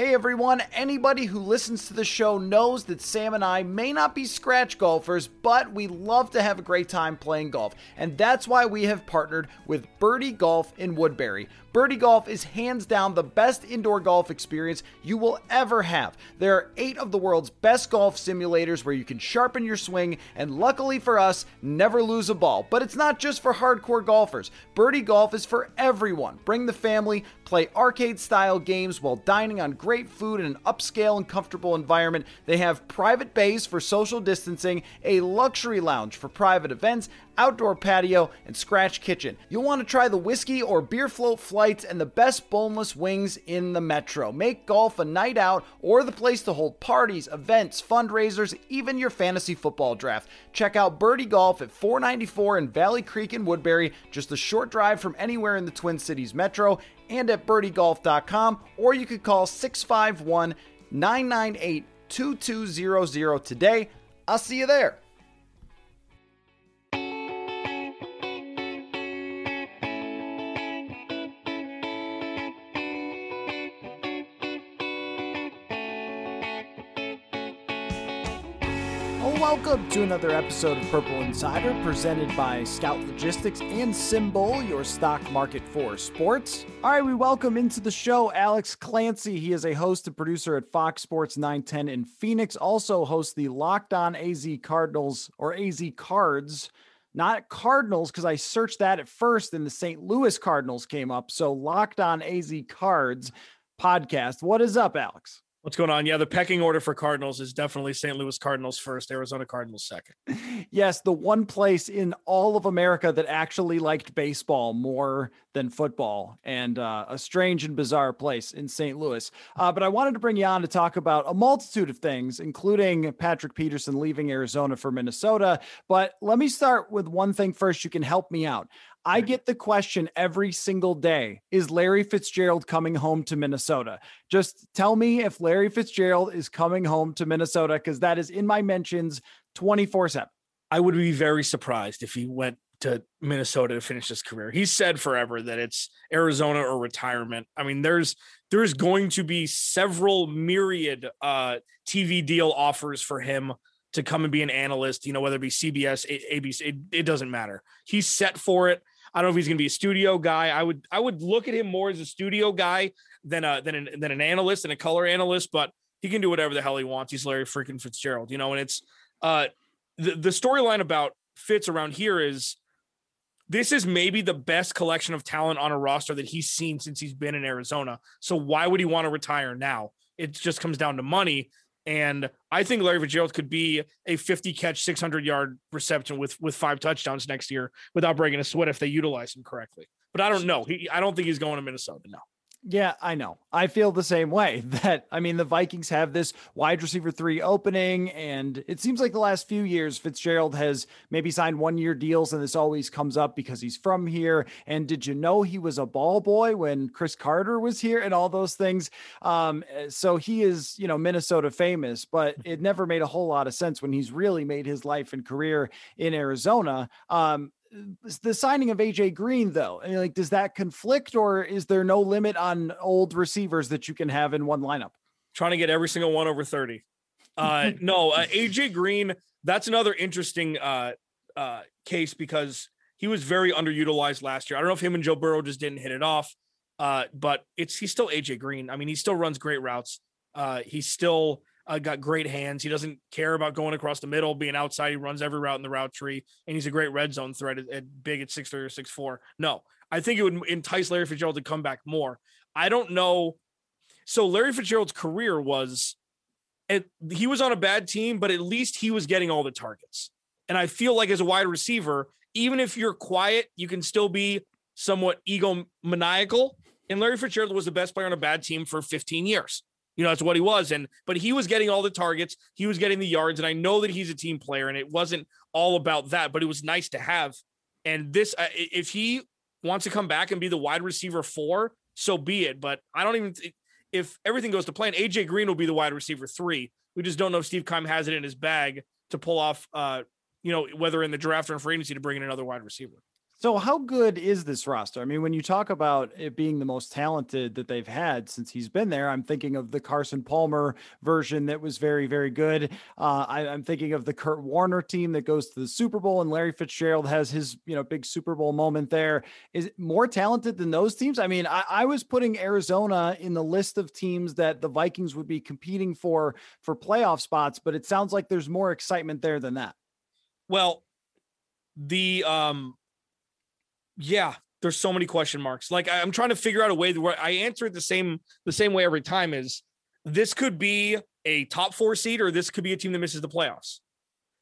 Hey everyone, anybody who listens to the show knows that Sam and I may not be scratch golfers, but we love to have a great time playing golf. And that's why we have partnered with Birdie Golf in Woodbury. Birdie Golf is hands down the best indoor golf experience you will ever have. There are eight of the world's best golf simulators where you can sharpen your swing and, luckily for us, never lose a ball. But it's not just for hardcore golfers. Birdie Golf is for everyone. Bring the family, play arcade style games while dining on great food in an upscale and comfortable environment. They have private bays for social distancing, a luxury lounge for private events, outdoor patio, and scratch kitchen. You'll want to try the whiskey or beer float flights and the best boneless wings in the metro. Make golf a night out or the place to hold parties, events, fundraisers, even your fantasy football draft. Check out Birdie Golf at 494 in Valley Creek in Woodbury, just a short drive from anywhere in the Twin Cities metro, and at birdiegolf.com, or you could call 651 998 2200 today. I'll see you there. Welcome to another episode of Purple Insider presented by Scout Logistics and SimBull, your stock market for sports. All right, we welcome into the show Alex Clancy. He is a host and producer at Fox Sports 910 in Phoenix, also hosts the Locked On AZ Cardinals or AZ Cards. Not Cardinals, because I searched that at first and the St. Louis Cardinals came up. So, Locked On AZ Cards podcast. What is up, Alex? What's going on? Yeah, the pecking order for Cardinals is definitely St. Louis Cardinals first, Arizona Cardinals second. Yes, the one place in all of America that actually liked baseball more than football, and uh, a strange and bizarre place in St. Louis. Uh, but I wanted to bring you on to talk about a multitude of things, including Patrick Peterson leaving Arizona for Minnesota. But let me start with one thing first. You can help me out. I get the question every single day Is Larry Fitzgerald coming home to Minnesota? Just tell me if Larry Fitzgerald is coming home to Minnesota because that is in my mentions 24 7. I would be very surprised if he went to Minnesota to finish his career. He said forever that it's Arizona or retirement. I mean, there's there's going to be several myriad uh, TV deal offers for him to come and be an analyst. You know, whether it be CBS, ABC, it, it doesn't matter. He's set for it. I don't know if he's going to be a studio guy. I would I would look at him more as a studio guy than a than an, than an analyst and a color analyst, but he can do whatever the hell he wants. He's Larry freaking Fitzgerald, you know. And it's uh the the storyline about Fitz around here is this is maybe the best collection of talent on a roster that he's seen since he's been in Arizona. So why would he want to retire now? It just comes down to money. And I think Larry Fitzgerald could be a 50 catch, 600 yard reception with with five touchdowns next year without breaking a sweat if they utilize him correctly. But I don't know. He, I don't think he's going to Minnesota. No. Yeah, I know. I feel the same way that I mean the Vikings have this wide receiver 3 opening and it seems like the last few years Fitzgerald has maybe signed one year deals and this always comes up because he's from here and did you know he was a ball boy when Cris Carter was here and all those things um so he is, you know, Minnesota famous, but it never made a whole lot of sense when he's really made his life and career in Arizona. Um the signing of AJ Green though, I mean, like does that conflict or is there no limit on old receivers that you can have in one lineup? Trying to get every single one over 30. Uh no, uh, AJ Green, that's another interesting uh uh case because he was very underutilized last year. I don't know if him and Joe Burrow just didn't hit it off, uh, but it's he's still AJ Green. I mean, he still runs great routes. Uh, he's still uh, got great hands. He doesn't care about going across the middle, being outside. He runs every route in the route tree, and he's a great red zone threat at, at big at six three or six four. No, I think it would entice Larry Fitzgerald to come back more. I don't know. So Larry Fitzgerald's career was, it, he was on a bad team, but at least he was getting all the targets. And I feel like as a wide receiver, even if you're quiet, you can still be somewhat egomaniacal. And Larry Fitzgerald was the best player on a bad team for 15 years. You know, that's what he was. And but he was getting all the targets, he was getting the yards. And I know that he's a team player, and it wasn't all about that, but it was nice to have. And this, uh, if he wants to come back and be the wide receiver four, so be it. But I don't even if everything goes to plan, AJ Green will be the wide receiver three. We just don't know if Steve Keim has it in his bag to pull off uh, you know, whether in the draft or in free agency to bring in another wide receiver. So, how good is this roster? I mean, when you talk about it being the most talented that they've had since he's been there, I'm thinking of the Carson Palmer version that was very, very good. Uh, I, am thinking of the Kurt Warner team that goes to the Super Bowl, and Larry Fitzgerald has his, you know, big Super Bowl moment there. Is it more talented than those teams? I mean, I, I was putting Arizona in the list of teams that the Vikings would be competing for for playoff spots, but it sounds like there's more excitement there than that. Well, the um yeah, there's so many question marks. Like I'm trying to figure out a way where I answer it the same the same way every time is this could be a top 4 seed or this could be a team that misses the playoffs.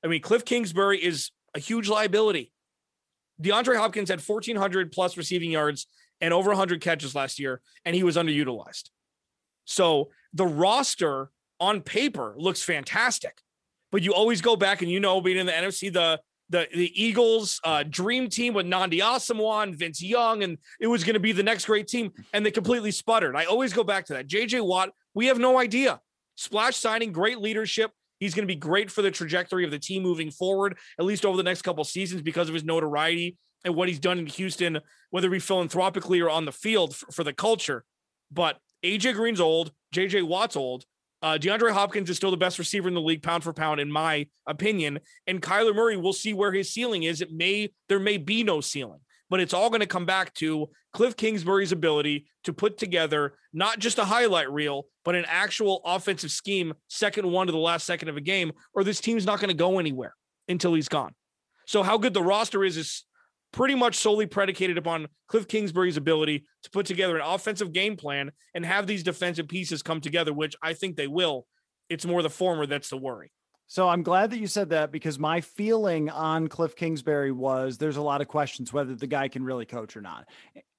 I mean, Cliff Kingsbury is a huge liability. DeAndre Hopkins had 1400 plus receiving yards and over 100 catches last year and he was underutilized. So, the roster on paper looks fantastic but you always go back and you know, being in the NFC, the the the Eagles uh, dream team with Nnamdi Asomugha, Vince Young, and it was going to be the next great team, and they completely sputtered. I always go back to that. JJ Watt, we have no idea. Splash signing, great leadership. He's going to be great for the trajectory of the team moving forward, at least over the next couple seasons, because of his notoriety and what he's done in Houston, whether it be philanthropically or on the field for, for the culture. But AJ Green's old, JJ Watt's old. Uh, DeAndre Hopkins is still the best receiver in the league, pound for pound, in my opinion. And Kyler Murray, we'll see where his ceiling is. It may there may be no ceiling, but it's all going to come back to Cliff Kingsbury's ability to put together not just a highlight reel, but an actual offensive scheme, second one to the last second of a game, or this team's not going to go anywhere until he's gone. So how good the roster is is pretty much solely predicated upon Cliff Kingsbury's ability to put together an offensive game plan and have these defensive pieces come together, which I think they will. It's more the former that's the worry. So I'm glad that you said that because my feeling on Cliff Kingsbury was there's a lot of questions whether the guy can really coach or not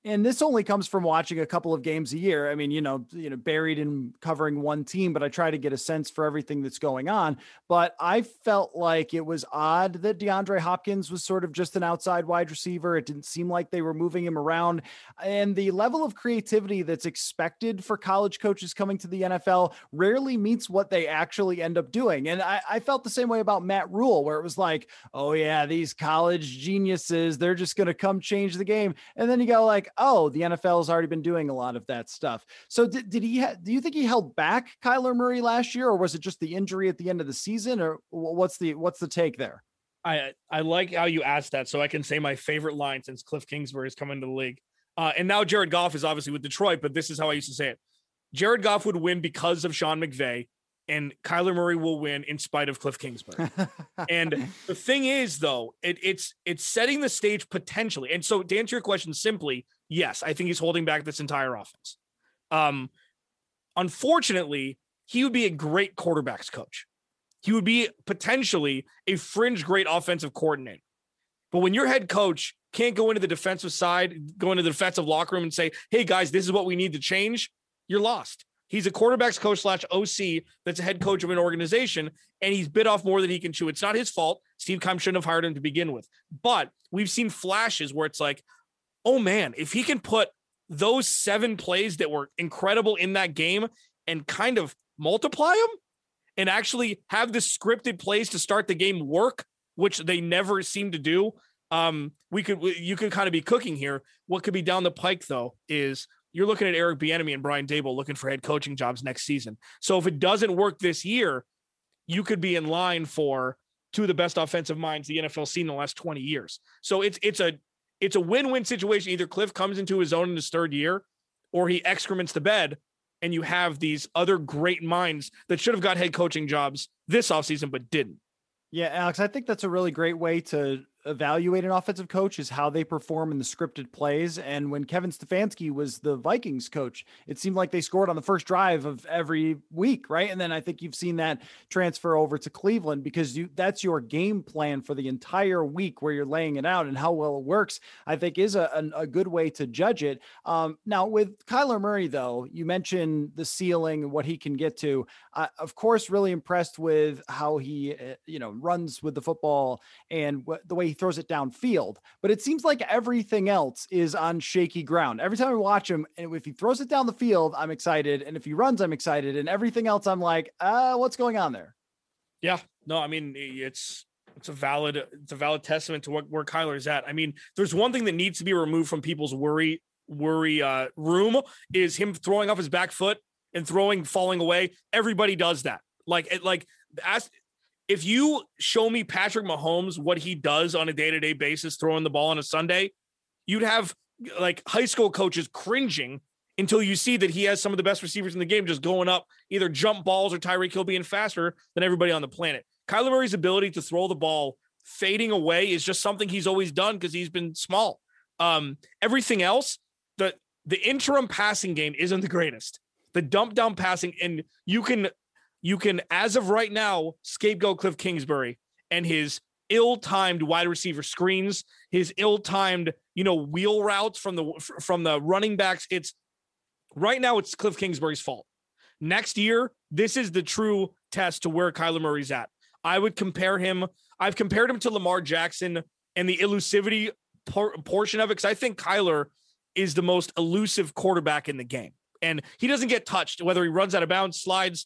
and this only comes from watching a couple of games a year. I mean, you know, you know, buried in covering one team, but I try to get a sense for everything that's going on. But I felt like it was odd that DeAndre Hopkins was sort of just an outside wide receiver. It didn't seem like they were moving him around. And the level of creativity that's expected for college coaches coming to the NFL rarely meets what they actually end up doing. And I, I felt the same way about Matt Rhule, where it was like, oh yeah, these college geniuses, they're just gonna come change the game. And then you go like, oh, the NFL has already been doing a lot of that stuff. So did, did he, ha- do you think he held back Kyler Murray last year or was it just the injury at the end of the season or what's the, what's the take there? I, I like how you asked that. So I can say my favorite line since Cliff Kingsbury has come into the league. Uh, and now Jared Goff is obviously with Detroit, but this is how I used to say it. Jared Goff would win because of Sean McVay and Kyler Murray will win in spite of Cliff Kingsbury. and the thing is, though, it, it's it's setting the stage potentially. And so, to answer your question simply, yes, I think he's holding back this entire offense. Um, unfortunately, he would be a great quarterbacks coach. He would be potentially a fringe great offensive coordinator. But when your head coach can't go into the defensive side, go into the defensive locker room and say, "Hey guys, this is what we need to change," you're lost. He's a quarterbacks coach slash OC that's a head coach of an organization, and he's bit off more than he can chew. It's not his fault. Steve Keim shouldn't have hired him to begin with. But we've seen flashes where it's like, oh man, if he can put those seven plays that were incredible in that game and kind of multiply them and actually have the scripted plays to start the game work, which they never seem to do. Um, we could you could kind of be cooking here. What could be down the pike though is you're looking at Eric Bieniemy and Brian Daboll looking for head coaching jobs next season. So if it doesn't work this year, you could be in line for two of the best offensive minds the NFL seen in the last 20 years. So it's it's a it's a win-win situation. Either Cliff comes into his own in his third year, or he excrements the bed, and you have these other great minds that should have got head coaching jobs this offseason but didn't. Yeah, Alex, I think that's a really great way to evaluate an offensive coach is how they perform in the scripted plays. And when Kevin Stefanski was the Vikings coach, it seemed like they scored on the first drive of every week, right? And then I think you've seen that transfer over to Cleveland because you that's your game plan for the entire week where you're laying it out and how well it works. I think is a, a, a good way to judge it. Um, now with Kyler Murray, though, you mentioned the ceiling and what he can get to. Of course, really impressed with how he, uh, you know, runs with the football and the way he throws it downfield. But it seems like everything else is on shaky ground. Every time I watch him, and if he throws it down the field, I'm excited. And if he runs, I'm excited. And everything else, I'm like, uh, what's going on there? Yeah. No, I mean, it's it's a valid it's a valid testament to what where Kyler's at. I mean, there's one thing that needs to be removed from people's worry worry uh room is him throwing off his back foot and throwing falling away. Everybody does that. Like it like ask if you show me Patrick Mahomes what he does on a day-to-day basis throwing the ball on a Sunday, you'd have like high school coaches cringing until you see that he has some of the best receivers in the game just going up either jump balls or Tyreek Hill being faster than everybody on the planet. Kyler Murray's ability to throw the ball fading away is just something he's always done because he's been small. Um, everything else, the the interim passing game isn't the greatest. The dump down passing, and you can you can, as of right now, scapegoat Cliff Kingsbury and his ill-timed wide receiver screens, his ill-timed, you know, wheel routes from the from the running backs. It's right now it's Cliff Kingsbury's fault. Next year, this is the true test to where Kyler Murray's at. I would compare him. I've compared him to Lamar Jackson and the elusivity por- portion of it because I think Kyler is the most elusive quarterback in the game. And he doesn't get touched, whether he runs out of bounds, slides,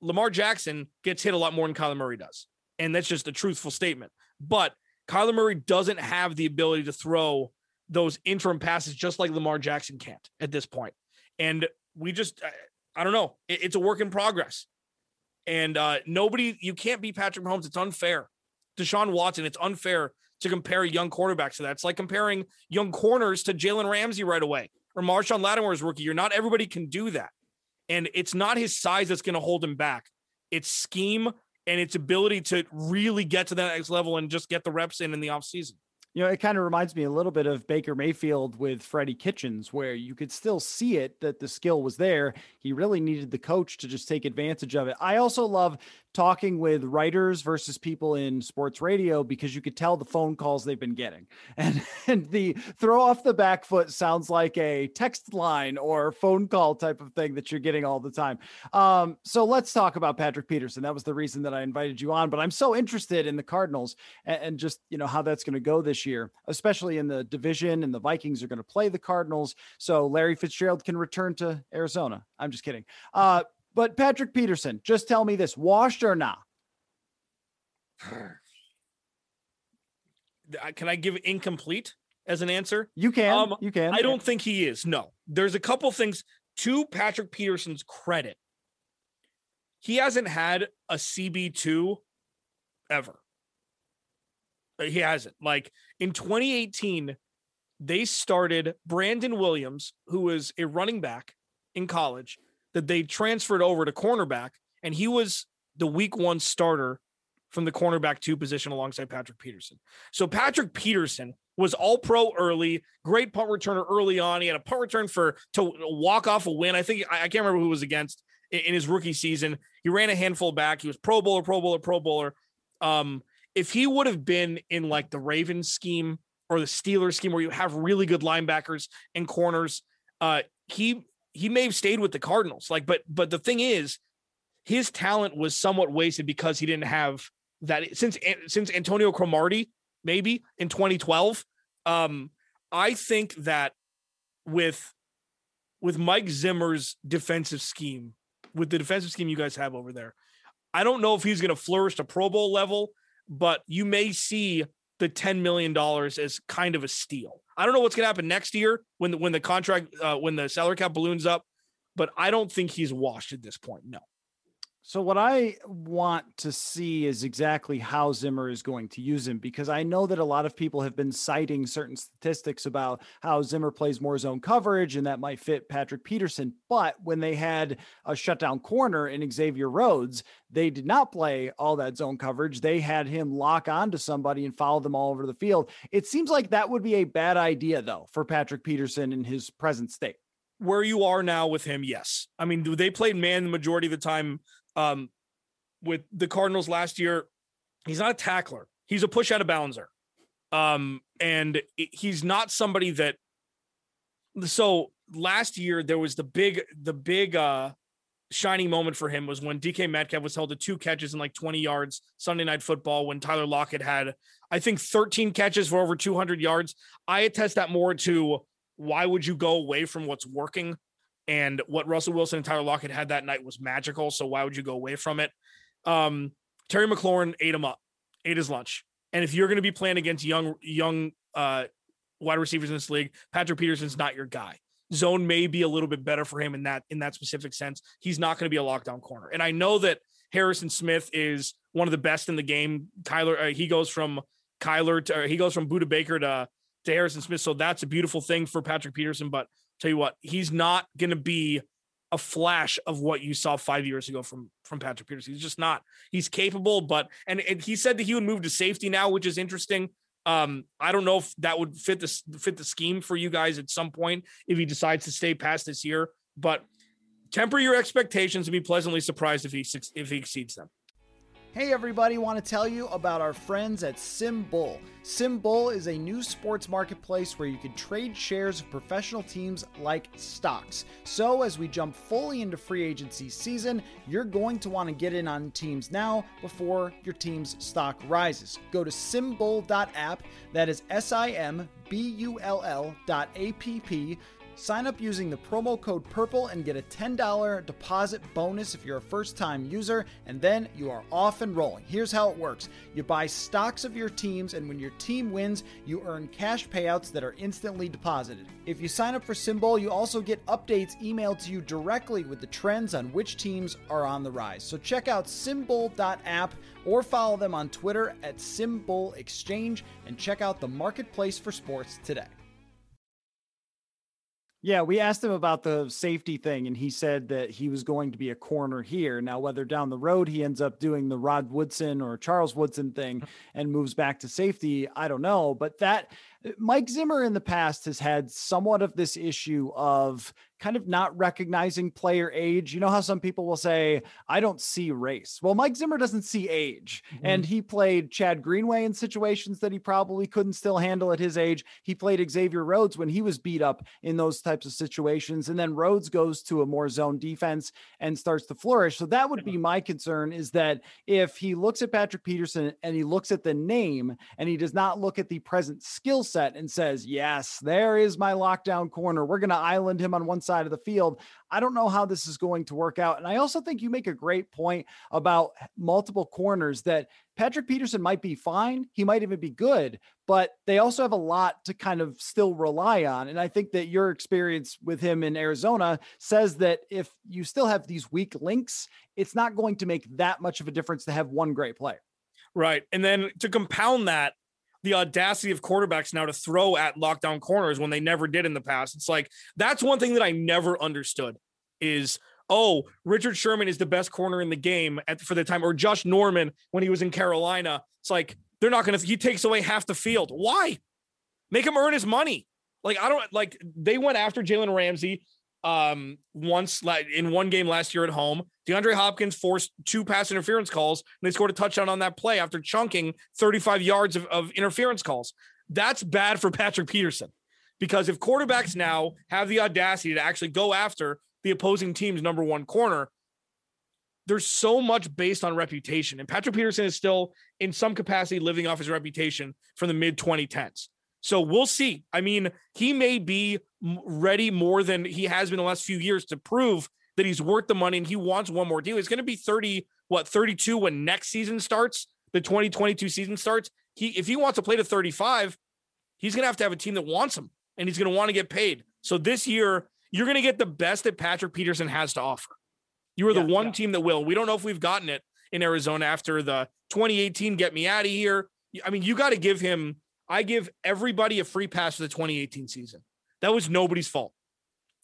Lamar Jackson gets hit a lot more than Kyler Murray does. And that's just a truthful statement. But Kyler Murray doesn't have the ability to throw those interim passes just like Lamar Jackson can't at this point. And we just, I don't know, it's a work in progress. And uh, nobody, you can't beat Patrick Mahomes. It's unfair. Deshaun Watson, it's unfair to compare young quarterbacks to that. It's like comparing young corners to Jalen Ramsey right away or Marshon Lattimore's rookie year. Not everybody can do that. And it's not his size that's going to hold him back. It's scheme and its ability to really get to that next level and just get the reps in in the offseason. You know, it kind of reminds me a little bit of Baker Mayfield with Freddie Kitchens, where you could still see it that the skill was there. He really needed the coach to just take advantage of it. I also love talking with writers versus people in sports radio because you could tell the phone calls they've been getting. And, and the throw off the back foot sounds like a text line or phone call type of thing that you're getting all the time. Um, so let's talk about Patrick Peterson. That was the reason that I invited you on, but I'm so interested in the Cardinals and, and just, you know, how that's going to go this year, especially in the division and the Vikings are going to play the Cardinals. So Larry Fitzgerald can return to Arizona. I'm just kidding. Uh, but Patrick Peterson, just tell me this: washed or not? Can I give incomplete as an answer? You can. Um, you can. I don't think he is. No, there's a couple things to Patrick Peterson's credit. He hasn't had a CB two ever. He hasn't. Like in 2018, they started Brandon Williams, who was a running back in college that they transferred over to cornerback, and he was the week one starter from the cornerback two position alongside Patrick Peterson. So Patrick Peterson was all pro early, great punt returner early on. He had a punt return for to walk off a win. I think I, can't remember who was against in, in, his rookie season. He ran a handful back. He was pro bowler, pro bowler, pro bowler. Um, if he would have been in like the Ravens scheme or the Steelers scheme where you have really good linebackers and corners, uh, he he may have stayed with the Cardinals. Like, but but the thing is, his talent was somewhat wasted because he didn't have that since since Antonio Cromartie maybe in 2012. Um, I think that with with Mike Zimmer's defensive scheme, with the defensive scheme you guys have over there, I don't know if he's going to flourish to Pro Bowl level, but you may see the $10 million as kind of a steal. I don't know what's going to happen next year when the, when the contract, uh, when the salary cap balloons up, but I don't think he's washed at this point. No. So, what I want to see is exactly how Zimmer is going to use him because I know that a lot of people have been citing certain statistics about how Zimmer plays more zone coverage and that might fit Patrick Peterson. But when they had a shutdown corner in Xavier Rhodes, they did not play all that zone coverage. They had him lock onto somebody and follow them all over the field. It seems like that would be a bad idea, though, for Patrick Peterson in his present state where you are now with him, yes. I mean, they played man the majority of the time um, with the Cardinals last year. He's not a tackler. He's a push out of bouncer. Um, and he's not somebody that. So last year there was the big, the big uh, shining moment for him was when DK Metcalf was held to two catches in like 20 yards Sunday night football when Tyler Lockett had, I think, 13 catches for over 200 yards. I attest that more to why would you go away from what's working? And what Russell Wilson and Tyler Lockett had that night was magical. So why would you go away from it? Um, Terry McLaurin ate him up, ate his lunch. And if you're going to be playing against young, young uh, wide receivers in this league, Patrick Peterson's not your guy. Zone may be a little bit better for him in that in that specific sense. He's not going to be a lockdown corner. And I know that Harrison Smith is one of the best in the game. Kyler, uh, he goes from Kyler to he goes from Budda Baker to to Harrison Smith. So that's a beautiful thing for Patrick Peterson. But tell you what, he's not going to be a flash of what you saw five years ago from from Patrick Peterson. He's just not. He's capable, but and, and he said that he would move to safety now, which is interesting. Um, I don't know if that would fit the fit the scheme for you guys at some point if he decides to stay past this year. But temper your expectations and be pleasantly surprised if he if he exceeds them. Hey everybody, want to tell you about our friends at SimBull. SimBull is a new sports marketplace where you can trade shares of professional teams like stocks. So, as we jump fully into free agency season, you're going to want to get in on teams now before your team's stock rises. Go to simbull.app, that is S I M B U L L dot A P P Sign up using the promo code PURPLE and get a $10 deposit bonus if you're a first time user, and then you are off and rolling. Here's how it works you buy stocks of your teams, and when your team wins, you earn cash payouts that are instantly deposited. If you sign up for SimBull, you also get updates emailed to you directly with the trends on which teams are on the rise. So check out simbull.app or follow them on Twitter at SimBull Exchange and check out the marketplace for sports today. Yeah, we asked him about the safety thing, and he said that he was going to be a corner here. Now, whether down the road he ends up doing the Rod Woodson or Charles Woodson thing mm. and moves back to safety, I don't know. But that Mike Zimmer in the past has had somewhat of this issue of kind of not recognizing player age. You know how some people will say, I don't see race. Well, Mike Zimmer doesn't see age. Mm-hmm. And he played Chad Greenway in situations that he probably couldn't still handle at his age. He played Xavier Rhodes when he was beat up in those types of situations. And then Rhodes goes to a more zone defense and starts to flourish. So that would be my concern is that if he looks at Patrick Peterson and he looks at the name and he does not look at the present skill set and says, Yes, there is my lockdown corner. We're going to island him on one side of the field. I don't know how this is going to work out. And I also think you make a great point about multiple corners that Patrick Peterson might be fine. He might even be good, but they also have a lot to kind of still rely on. And I think that your experience with him in Arizona says that if you still have these weak links, it's not going to make that much of a difference to have one great player. Right. And then to compound that, the audacity of quarterbacks now to throw at lockdown corners when they never did in the past. It's like that's one thing that I never understood is oh, Richard Sherman is the best corner in the game at, for the time, or Josh Norman when he was in Carolina. It's like they're not going to. He takes away half the field. Why? Make him earn his money. Like I don't like. They went after Jalen Ramsey um once like in one game last year at home. DeAndre Hopkins forced two pass interference calls and they scored a touchdown on that play after chunking 35 yards of, of interference calls. That's bad for Patrick Peterson because if quarterbacks now have the audacity to actually go after the opposing team's number one corner, there's so much based on reputation. And Patrick Peterson is still in some capacity living off his reputation from the mid 2010s. So we'll see. I mean, he may be ready more than he has been the last few years to prove that he's worth the money and he wants one more deal. He's going to be 30, what, 32 when next season starts, the 2022 season starts. He if he wants to play to 35, he's going to have to have a team that wants him and he's going to want to get paid. So this year, you're going to get the best that Patrick Peterson has to offer. You are the one yeah. team that will. We don't know if we've gotten it in Arizona after the 2018 get me out of here. I mean, you got to give him I give everybody a free pass for the 2018 season. That was nobody's fault.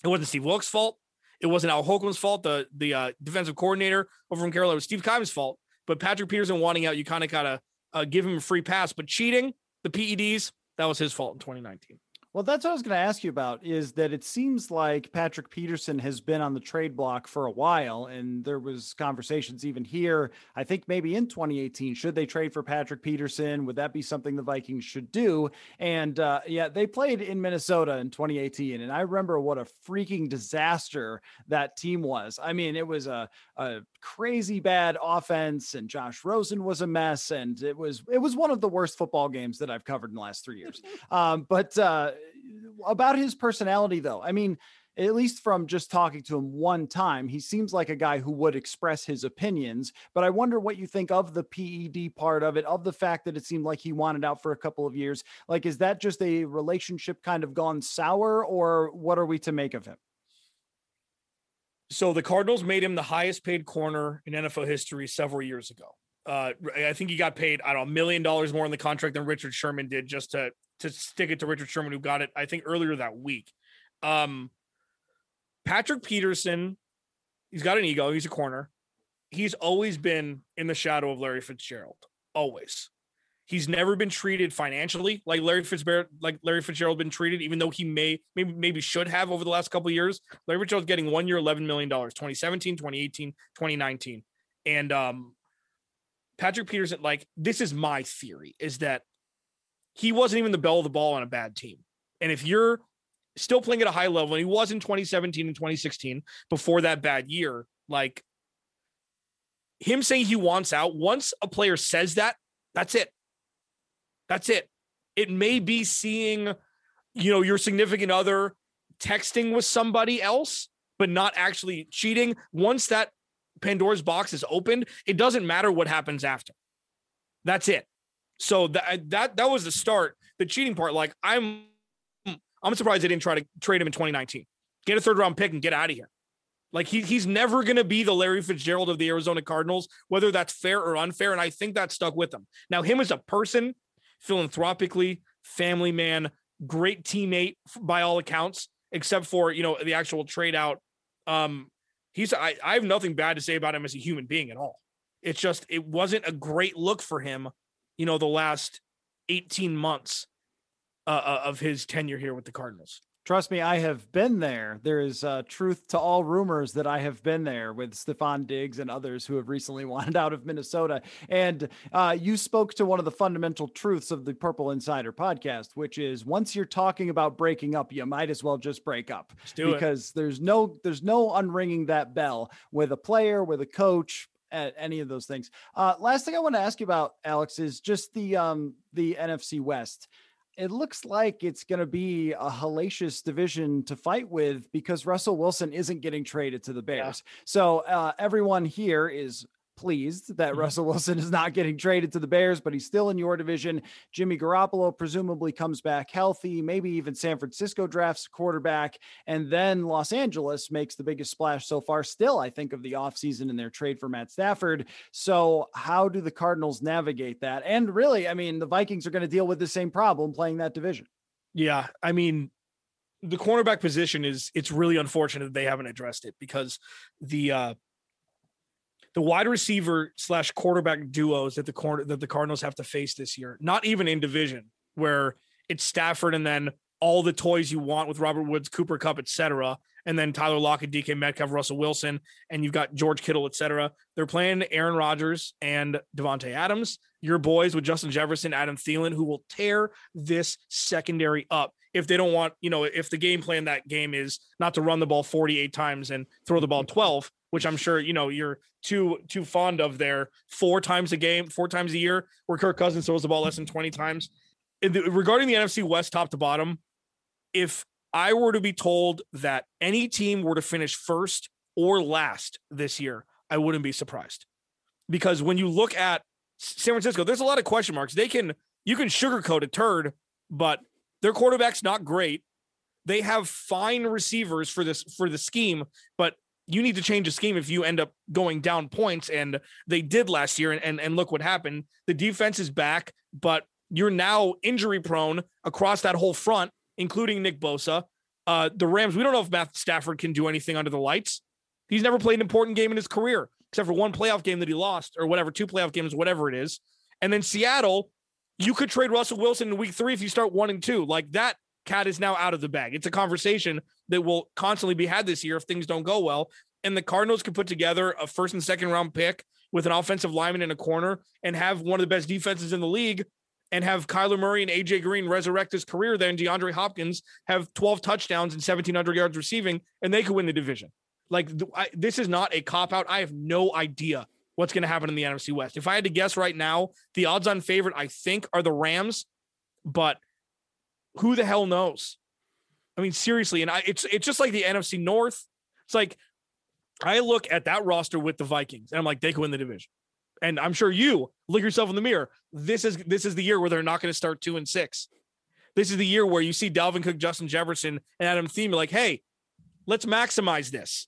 It wasn't Steve Wilkes' fault. It wasn't Al Holcomb's fault, the the uh, defensive coordinator over from Carolina. Was Steve Keim's fault. But Patrick Peterson wanting out, you kind of gotta uh, give him a free pass. But cheating, the PEDs, that was his fault in 2019. Well, that's what I was going to ask you about is that it seems like Patrick Peterson has been on the trade block for a while and there was conversations even here, I think maybe in 2018, should they trade for Patrick Peterson? Would that be something the Vikings should do? And uh, yeah, they played in Minnesota in 2018 and I remember what a freaking disaster that team was. I mean, it was a, a crazy bad offense and Josh Rosen was a mess and it was it was one of the worst football games that I've covered in the last 3 years. Um, but uh, about his personality, though, I mean, at least from just talking to him one time, he seems like a guy who would express his opinions. But I wonder what you think of the PED part of it, of the fact that it seemed like he wanted out for a couple of years. Like, is that just a relationship kind of gone sour, or what are we to make of him? So the Cardinals made him the highest paid corner in NFL history several years ago. Uh, I think he got paid I don't know a million dollars more in the contract than Richard Sherman did just to to stick it to Richard Sherman, who got it I think earlier that week. Um, Patrick Peterson, he's got an ego. He's a corner. He's always been in the shadow of Larry Fitzgerald. Always. He's never been treated financially like Larry Fitzgerald, like Larry Fitzgerald been treated, even though he may maybe maybe should have over the last couple years. Larry Fitzgerald's getting one year, $11 million, 2017, 2018, 2019. And um Patrick Peterson, like, this is my theory, is that he wasn't even the belle of the ball on a bad team. And if you're still playing at a high level, and he was in 2017 and 2016 before that bad year, like him saying he wants out, once a player says that, that's it. That's it. It may be seeing, you know, your significant other texting with somebody else, but not actually cheating. Once that Pandora's box is opened, it doesn't matter what happens after. That's it. So that that that was the start. The cheating part, like I'm, I'm surprised they didn't try to trade him in 2019. Get a third round pick and get out of here. Like he he's never going to be the Larry Fitzgerald of the Arizona Cardinals, whether that's fair or unfair. And I think that stuck with him. Now, him as a person, philanthropically, family man, great teammate by all accounts, except for you know the actual trade out. Um, he's I, I have nothing bad to say about him as a human being at all. It's just it wasn't a great look for him, you know, the last 18 months uh, of his tenure here with the Cardinals. Trust me, I have been there. There is uh, truth to all rumors that I have been there with Stefon Diggs and others who have recently wanted out of Minnesota. And uh, you spoke to one of the fundamental truths of the Purple Insider podcast, which is once you're talking about breaking up, you might as well just break up because it. there's no there's no unringing that bell with a player, with a coach, at any of those things. Uh, last thing I want to ask you about, Alex, is just the um, the NFC West it looks like it's going to be a hellacious division to fight with because Russell Wilson isn't getting traded to the Bears. Yeah. So uh, everyone here is pleased that mm-hmm. Russell Wilson is not getting traded to the Bears, but he's still in your division. Jimmy Garoppolo presumably comes back healthy. Maybe even San Francisco drafts a quarterback. And then Los Angeles makes the biggest splash so far, still, I think, of the offseason in their trade for Matt Stafford. So, how do the Cardinals navigate that? And really, I mean, the Vikings are going to deal with the same problem playing that division. Yeah. I mean, the cornerback position is it's really unfortunate that they haven't addressed it because the uh the wide receiver slash quarterback duos that the corner that the Cardinals have to face this year, not even in division where it's Stafford and then all the toys you want with Robert Woods, Cooper Kupp, etc. And then Tyler Lockett, DK Metcalf, Russell Wilson, and you've got George Kittle, etc. They're playing Aaron Rodgers and Davante Adams, your boys with Justin Jefferson, Adam Thielen, who will tear this secondary up if they don't want, you know, if the game plan that game is not to run the ball 48 times and throw the ball 12, which I'm sure you know you're too too fond of there four times a game, four times a year, where Kirk Cousins throws the ball less than 20 times. The, regarding the NFC West top to bottom, if I were to be told that any team were to finish first or last this year, I wouldn't be surprised. Because when you look at San Francisco, there's a lot of question marks. They can you can sugarcoat a turd, but their quarterback's not great. They have fine receivers for this for the scheme, but you need to change the scheme if you end up going down points. And they did last year. And, and, and look what happened. The defense is back, but you're now injury prone across that whole front, including Nick Bosa. Uh, the Rams, we don't know if Matt Stafford can do anything under the lights. He's never played an important game in his career, except for one playoff game that he lost, or whatever, two playoff games, whatever it is. And then Seattle, you could trade Russell Wilson in week three if you start one and two. Like that cat is now out of the bag. It's a conversation that will constantly be had this year if things don't go well. And the Cardinals could put together a first and second round pick with an offensive lineman in a corner and have one of the best defenses in the league and have Kyler Murray and AJ Green resurrect his career then DeAndre Hopkins have 12 touchdowns and 1700 yards receiving and they could win the division. Like I, this is not a cop out. I have no idea what's going to happen in the NFC West. If I had to guess right now, the odds on favorite I think are the Rams, but who the hell knows? I mean seriously, and I it's it's just like the NFC North. It's like I look at that roster with the Vikings and I'm like they could win the division and I'm sure you look yourself in the mirror. This is this is the year where they're not going to start two and six. This is the year where you see Dalvin Cook, Justin Jefferson, and Adam Thielen like, hey, let's maximize this.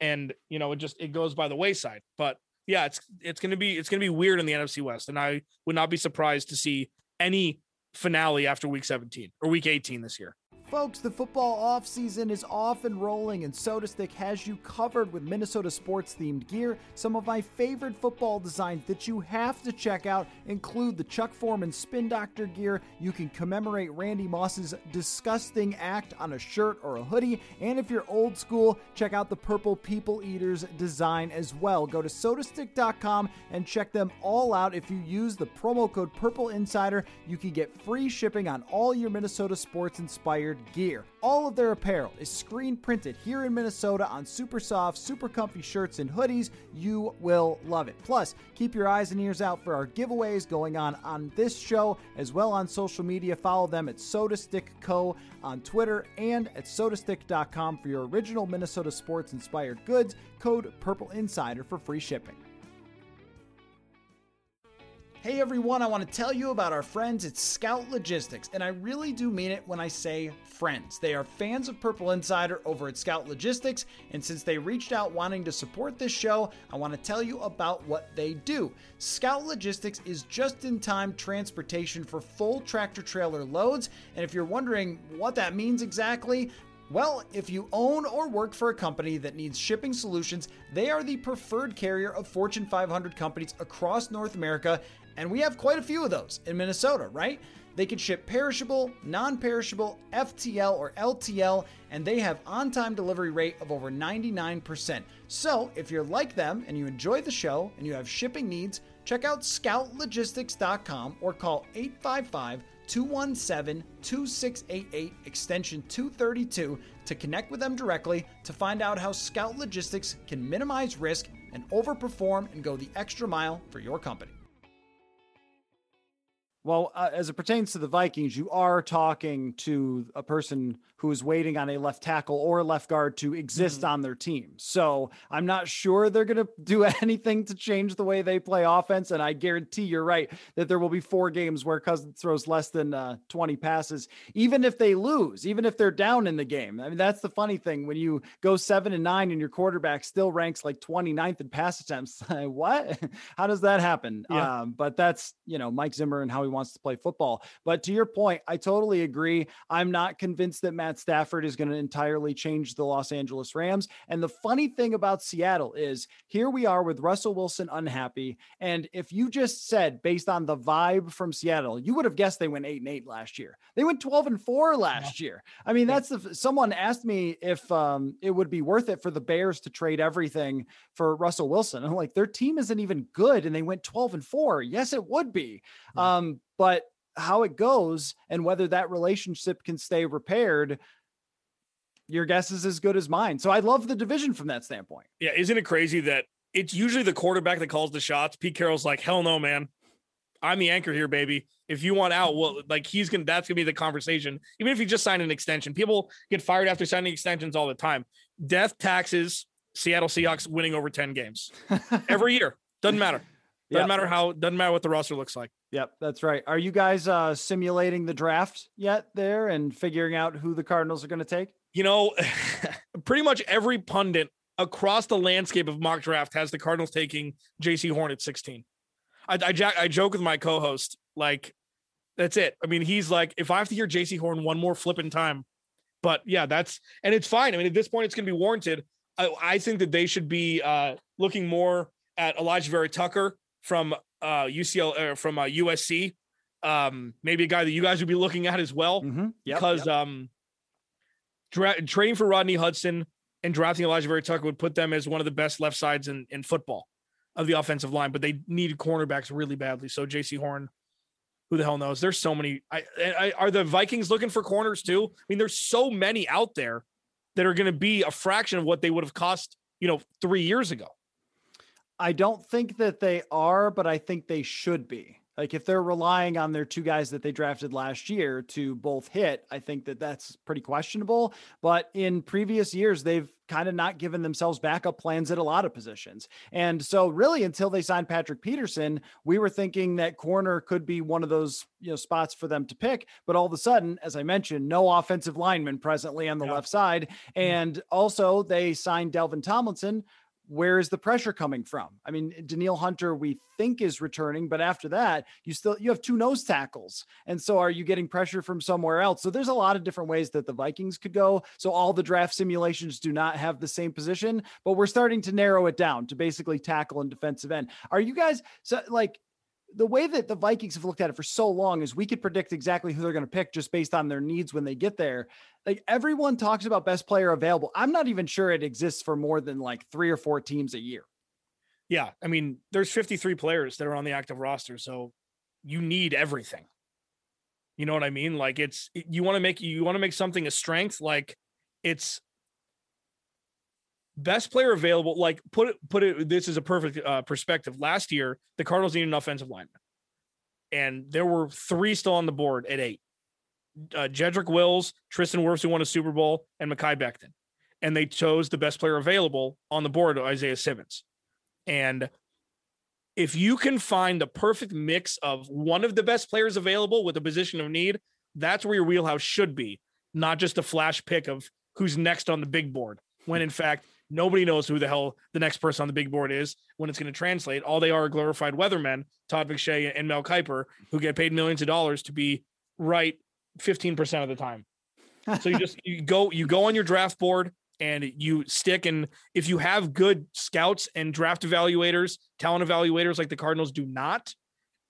And you know, it just it goes by the wayside. But yeah, it's it's gonna be it's gonna be weird in the NFC West. And I would not be surprised to see any finale after week 17 or week 18 this year. Folks, the football offseason is off and rolling, and SotaStick has you covered with Minnesota sports themed gear. Some of my favorite football designs that you have to check out include the Chuck Foreman Spin Doctor gear. You can commemorate Randy Moss's disgusting act on a shirt or a hoodie. And if you're old school, check out the Purple People Eaters design as well. Go to sotastick.com and check them all out. If you use the promo code Purple Insider, you can get free shipping on all your Minnesota sports inspired gear. All of their apparel is screen printed here in Minnesota on super soft, super comfy shirts and hoodies. You will love it. Plus, keep your eyes and ears out for our giveaways going on on this show as well on social media. Follow them at SotaStick Co. on Twitter and at sotastick.com for your original Minnesota sports inspired goods. Code Purple Insider for free shipping. Hey everyone, I want to tell you about our friends at Scout Logistics, and I really do mean it when I say friends. They are fans of Purple Insider over at Scout Logistics, and since they reached out wanting to support this show, I want to tell you about what they do. Scout Logistics is just in time transportation for full tractor trailer loads, and if you're wondering what that means exactly, well, if you own or work for a company that needs shipping solutions, they are the preferred carrier of Fortune 500 companies across North America and we have quite a few of those in Minnesota, right? They can ship perishable, non perishable, FTL, or LTL, and they have on time delivery rate of over 99%. So if you're like them and you enjoy the show and you have shipping needs, check out scoutlogistics.com or call 855 217 2688 extension 232 to connect with them directly to find out how Scout Logistics can minimize risk and overperform and go the extra mile for your company. Well, uh, as it pertains to the Vikings, you are talking to a person who is waiting on a left tackle or left guard to exist mm-hmm. on their team. So I'm not sure they're going to do anything to change the way they play offense. And I guarantee you're right that there will be four games where Cousins throws less than uh, 20 passes, even if they lose, even if they're down in the game. I mean, that's the funny thing when you go seven and nine and your quarterback still ranks like 29th in pass attempts. what? How does that happen? Yeah. Um, but that's, you know, Mike Zimmer and how he wants to play football. But to your point, I totally agree. I'm not convinced that Matt Matt Stafford is going to entirely change the Los Angeles Rams. And the funny thing about Seattle is here we are with Russell Wilson unhappy. And if you just said based on the vibe from Seattle, you would have guessed they went eight and eight last year. They went 12 and four last yeah. year. I mean, that's the someone asked me if um, it would be worth it for the Bears to trade everything for Russell Wilson. I'm like, their team isn't even good and they went 12 and four. Yes, it would be. Yeah. Um, but how it goes and whether that relationship can stay repaired your guess is as good as mine. So I love the division from that standpoint. Yeah, isn't it crazy that it's usually the quarterback that calls the shots? Pete Carroll's like, "Hell no, man. I'm the anchor here, baby. If you want out, well, like he's gonna that's gonna be the conversation. Even if you just signed an extension, people get fired after signing extensions all the time. Death, taxes, Seattle Seahawks winning over 10 games every year. Doesn't matter. Doesn't yep. matter how doesn't matter what the roster looks like. Yep, that's right. Are you guys uh simulating the draft yet there and figuring out who the Cardinals are going to take? You know, pretty much every pundit across the landscape of mock draft has the Cardinals taking Jaycee Horn at 16. I, I, I joke with my co-host, like, that's it. I mean, he's like, if I have to hear Jaycee Horn one more flipping time, but yeah, that's and it's fine. I mean, at this point, it's going to be warranted. I, I, think that they should be uh, looking more at Elijah Vera-Tucker from uh, UCL or from uh, USC. Um, maybe a guy that you guys would be looking at as well, mm-hmm. yep, because yep. um, dra- trading for Rodney Hudson and drafting Alijah Vera-Tucker would put them as one of the best left sides in, in football of the offensive line, but they needed cornerbacks really badly. So Jaycee Horn, who the hell knows? There's so many. I, I, are the Vikings looking for corners too? I mean, there's so many out there that are going to be a fraction of what they would have cost, you know, three years ago. I don't think that they are, but I think they should be. Like if they're relying on their two guys that they drafted last year to both hit, I think that that's pretty questionable. But in previous years, they've kind of not given themselves backup plans at a lot of positions. And so really until they signed Patrick Peterson, we were thinking that corner could be one of those, you know, spots for them to pick, but all of a sudden, as I mentioned, no offensive lineman presently on the yeah. left side. Mm-hmm. And also they signed Dalvin Tomlinson, where is the pressure coming from? I mean, Danielle Hunter, we think is returning, but after that, you still you have two nose tackles, and so are you getting pressure from somewhere else? So there's a lot of different ways that the Vikings could go. So all the draft simulations do not have the same position, but we're starting to narrow it down to basically tackle and defensive end. Are you guys so like? The way that the Vikings have looked at it for so long is we could predict exactly who they're going to pick just based on their needs when they get there. Like everyone talks about best player available. I'm not even sure it exists for more than like three or four teams a year. Yeah. I mean, there's 53 players that are on the active roster. So you need everything. You know what I mean? Like it's, you want to make, you want to make something a strength. Like it's best player available. Like put it, put it. This is a perfect uh, perspective. Last year, the Cardinals needed an offensive lineman, and there were three still on the board at eight. Uh, Jedrick Wills, Tristan Wirfs, who won a Super Bowl, and Mekhi Becton, and they chose the best player available on the board, Isaiah Simmons. And if you can find the perfect mix of one of the best players available with a position of need, that's where your wheelhouse should be, not just a flash pick of who's next on the big board. When in fact, Nobody knows who the hell the next person on the big board is when it's going to translate. All they are glorified weathermen, Todd McShay and Mel Kiper, who get paid millions of dollars to be right 15% of the time. So you just you go you go on your draft board and you stick and if you have good scouts and draft evaluators, talent evaluators like the Cardinals do not,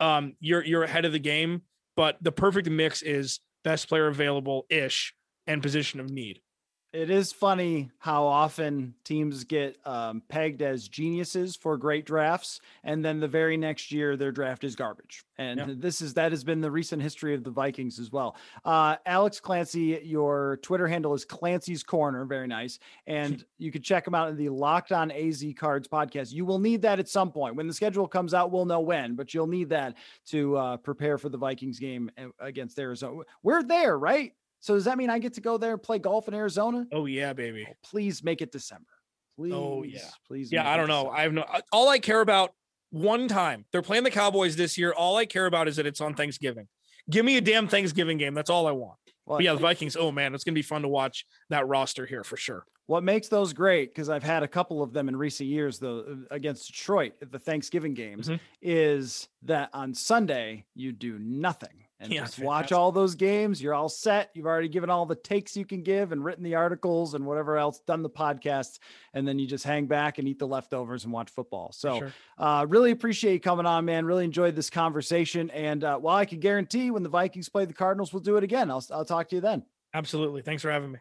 um, you're you're ahead of the game. But the perfect mix is best player available ish and position of need. It is funny how often teams get um, pegged as geniuses for great drafts, and then the very next year their draft is garbage. And yeah. this is that has been the recent history of the Vikings as well. Uh, Alex Clancy, your Twitter handle is Clancy's Corner, very nice, and you can check him out in the Locked On AZ Cards podcast. You will need that at some point when the schedule comes out. We'll know when, but you'll need that to uh, prepare for the Vikings game uh, against Arizona. We're there, right? So does that mean I get to go there and play golf in Arizona? Oh yeah, baby. Oh, please make it December. Please. Oh yeah. Please. Yeah, I don't know. I have no. All I care about one time they're playing the Cowboys this year. All I care about is that it's on Thanksgiving. Give me a damn Thanksgiving game. That's all I want. Well, yeah, the Vikings. Oh man, it's gonna be fun to watch that roster here for sure. What makes those great, because I've had a couple of them in recent years, though, uh, against Detroit at the Thanksgiving games, mm-hmm. is that on Sunday you do nothing and yeah, just watch all those games. You're all set. You've already given all the takes you can give and written the articles and whatever else, done the podcasts, and then you just hang back and eat the leftovers and watch football. So, sure. uh, really appreciate you coming on, man. Really enjoyed this conversation. And uh, while I can guarantee when the Vikings play the Cardinals, we'll do it again. I'll, I'll talk to you then. Absolutely. Thanks for having me.